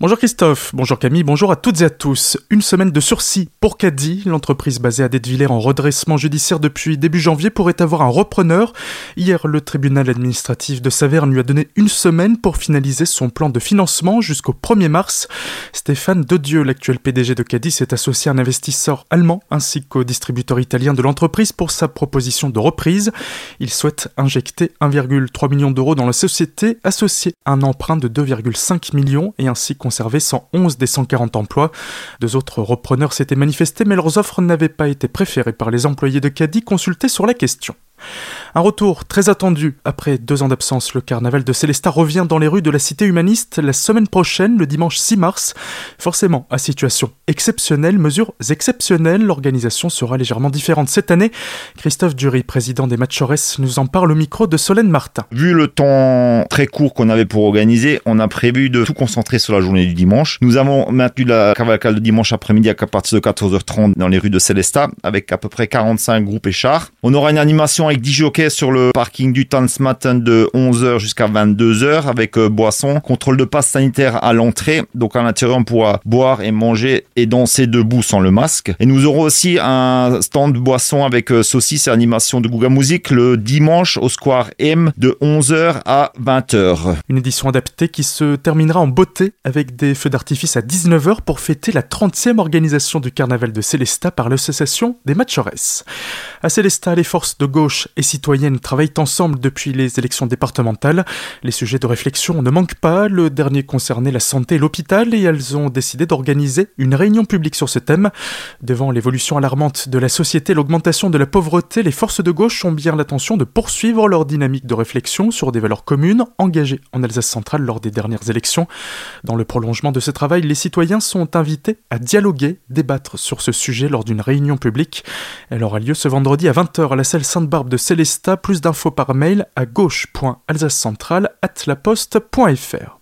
Bonjour Christophe, bonjour Camille, bonjour à toutes et à tous. Une semaine de sursis pour Caddy. L'entreprise basée à Dettviller en redressement judiciaire depuis début janvier pourrait avoir un repreneur. Hier, le tribunal administratif de Saverne lui a donné une semaine pour finaliser son plan de financement jusqu'au 1er mars. Stéphane Dodieu, l'actuel PDG de Caddy, s'est associé à un investisseur allemand ainsi qu'au distributeur italien de l'entreprise pour sa proposition de reprise. Il souhaite injecter 1,3 million d'euros dans la société associée à un emprunt de 2,5 millions et ainsi conservé 111 des 140 emplois. Deux autres repreneurs s'étaient manifestés, mais leurs offres n'avaient pas été préférées par les employés de Caddy consultés sur la question. Un retour très attendu après deux ans d'absence. Le carnaval de Célestat revient dans les rues de la cité humaniste la semaine prochaine, le dimanche 6 mars. Forcément, à situation exceptionnelle, mesures exceptionnelles, l'organisation sera légèrement différente cette année. Christophe Dury, président des Matchores, nous en parle au micro de Solène Martin. Vu le temps très court qu'on avait pour organiser, on a prévu de tout concentrer sur la journée du dimanche. Nous avons maintenu la cavalcade de dimanche après-midi à partir de 14h30 dans les rues de Célestat avec à peu près 45 groupes et chars. On aura une animation avec 10 sur le parking du temps ce matin de 11h jusqu'à 22h avec euh, boisson, contrôle de passe sanitaire à l'entrée. Donc à l'intérieur, on pourra boire et manger et danser debout sans le masque. Et nous aurons aussi un stand boisson avec euh, saucisses et animation de Google Music le dimanche au Square M de 11h à 20h. Une édition adaptée qui se terminera en beauté avec des feux d'artifice à 19h pour fêter la 30e organisation du carnaval de Célestat par l'association des Matchores. À Célestat, les forces de gauche et citoyennes travaillent ensemble depuis les élections départementales. Les sujets de réflexion ne manquent pas. Le dernier concernait la santé et l'hôpital et elles ont décidé d'organiser une réunion publique sur ce thème. Devant l'évolution alarmante de la société, l'augmentation de la pauvreté, les forces de gauche ont bien l'intention de poursuivre leur dynamique de réflexion sur des valeurs communes engagées en Alsace centrale lors des dernières élections. Dans le prolongement de ce travail, les citoyens sont invités à dialoguer, débattre sur ce sujet lors d'une réunion publique. Elle aura lieu ce vendredi à 20h à la salle Sainte-Barbe de Plus d'infos par mail à gauche.alsacecentrale.laposte.fr.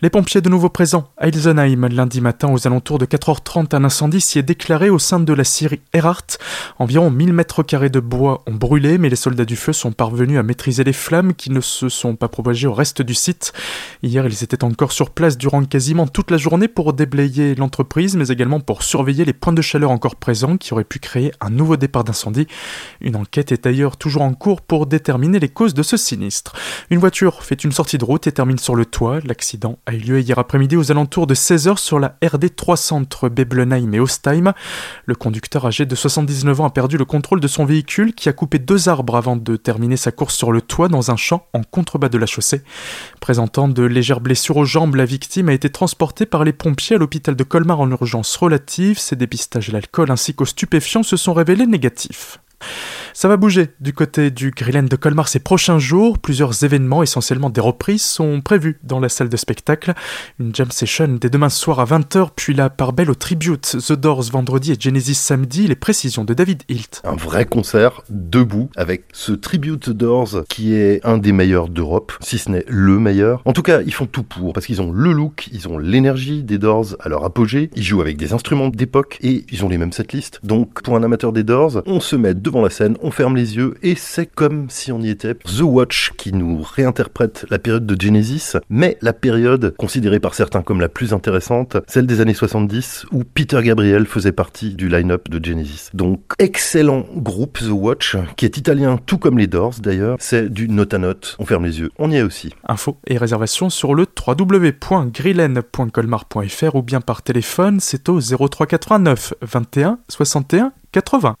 Les pompiers de nouveau présents à Ilsenheim lundi matin aux alentours de 4h30. Un incendie s'y est déclaré au sein de la scierie Erhardt. Environ 1000 mètres carrés de bois ont brûlé, mais les soldats du feu sont parvenus à maîtriser les flammes qui ne se sont pas propagées au reste du site. Hier, ils étaient encore sur place durant quasiment toute la journée pour déblayer l'entreprise, mais également pour surveiller les points de chaleur encore présents qui auraient pu créer un nouveau départ d'incendie. Une enquête est d'ailleurs toujours en cours pour déterminer les causes de ce sinistre. Une voiture fait une sortie de route et termine sur le toit. L'accident a eu lieu hier après-midi aux alentours de 16h sur la RD 300 entre Beblenheim et Ostheim. Le conducteur âgé de 79 ans a perdu le contrôle de son véhicule qui a coupé deux arbres avant de terminer sa course sur le toit dans un champ en contrebas de la chaussée. Présentant de légères blessures aux jambes, la victime a été transportée par les pompiers à l'hôpital de Colmar en urgence relative. Ses dépistages à l'alcool ainsi qu'aux stupéfiants se sont révélés négatifs. Ça va bouger du côté du Grillen de Colmar ces prochains jours. Plusieurs événements, essentiellement des reprises, sont prévus dans la salle de spectacle. Une jam session dès demain soir à 20h, puis la part belle au Tribute, The Doors vendredi et Genesis samedi. Les précisions de David Hilt. Un vrai concert debout avec ce Tribute Doors qui est un des meilleurs d'Europe, si ce n'est le meilleur. En tout cas, ils font tout pour parce qu'ils ont le look, ils ont l'énergie des Doors à leur apogée. Ils jouent avec des instruments d'époque et ils ont les mêmes setlists. Donc, pour un amateur des Doors, on se met devant la scène, on ferme les yeux et c'est comme si on y était. The Watch qui nous réinterprète la période de Genesis, mais la période considérée par certains comme la plus intéressante, celle des années 70 où Peter Gabriel faisait partie du line-up de Genesis. Donc excellent groupe The Watch qui est italien tout comme les Doors d'ailleurs, c'est du note à note, on ferme les yeux, on y est aussi. Infos et réservations sur le www.grillen.colmar.fr ou bien par téléphone, c'est au 0389 21 61 80.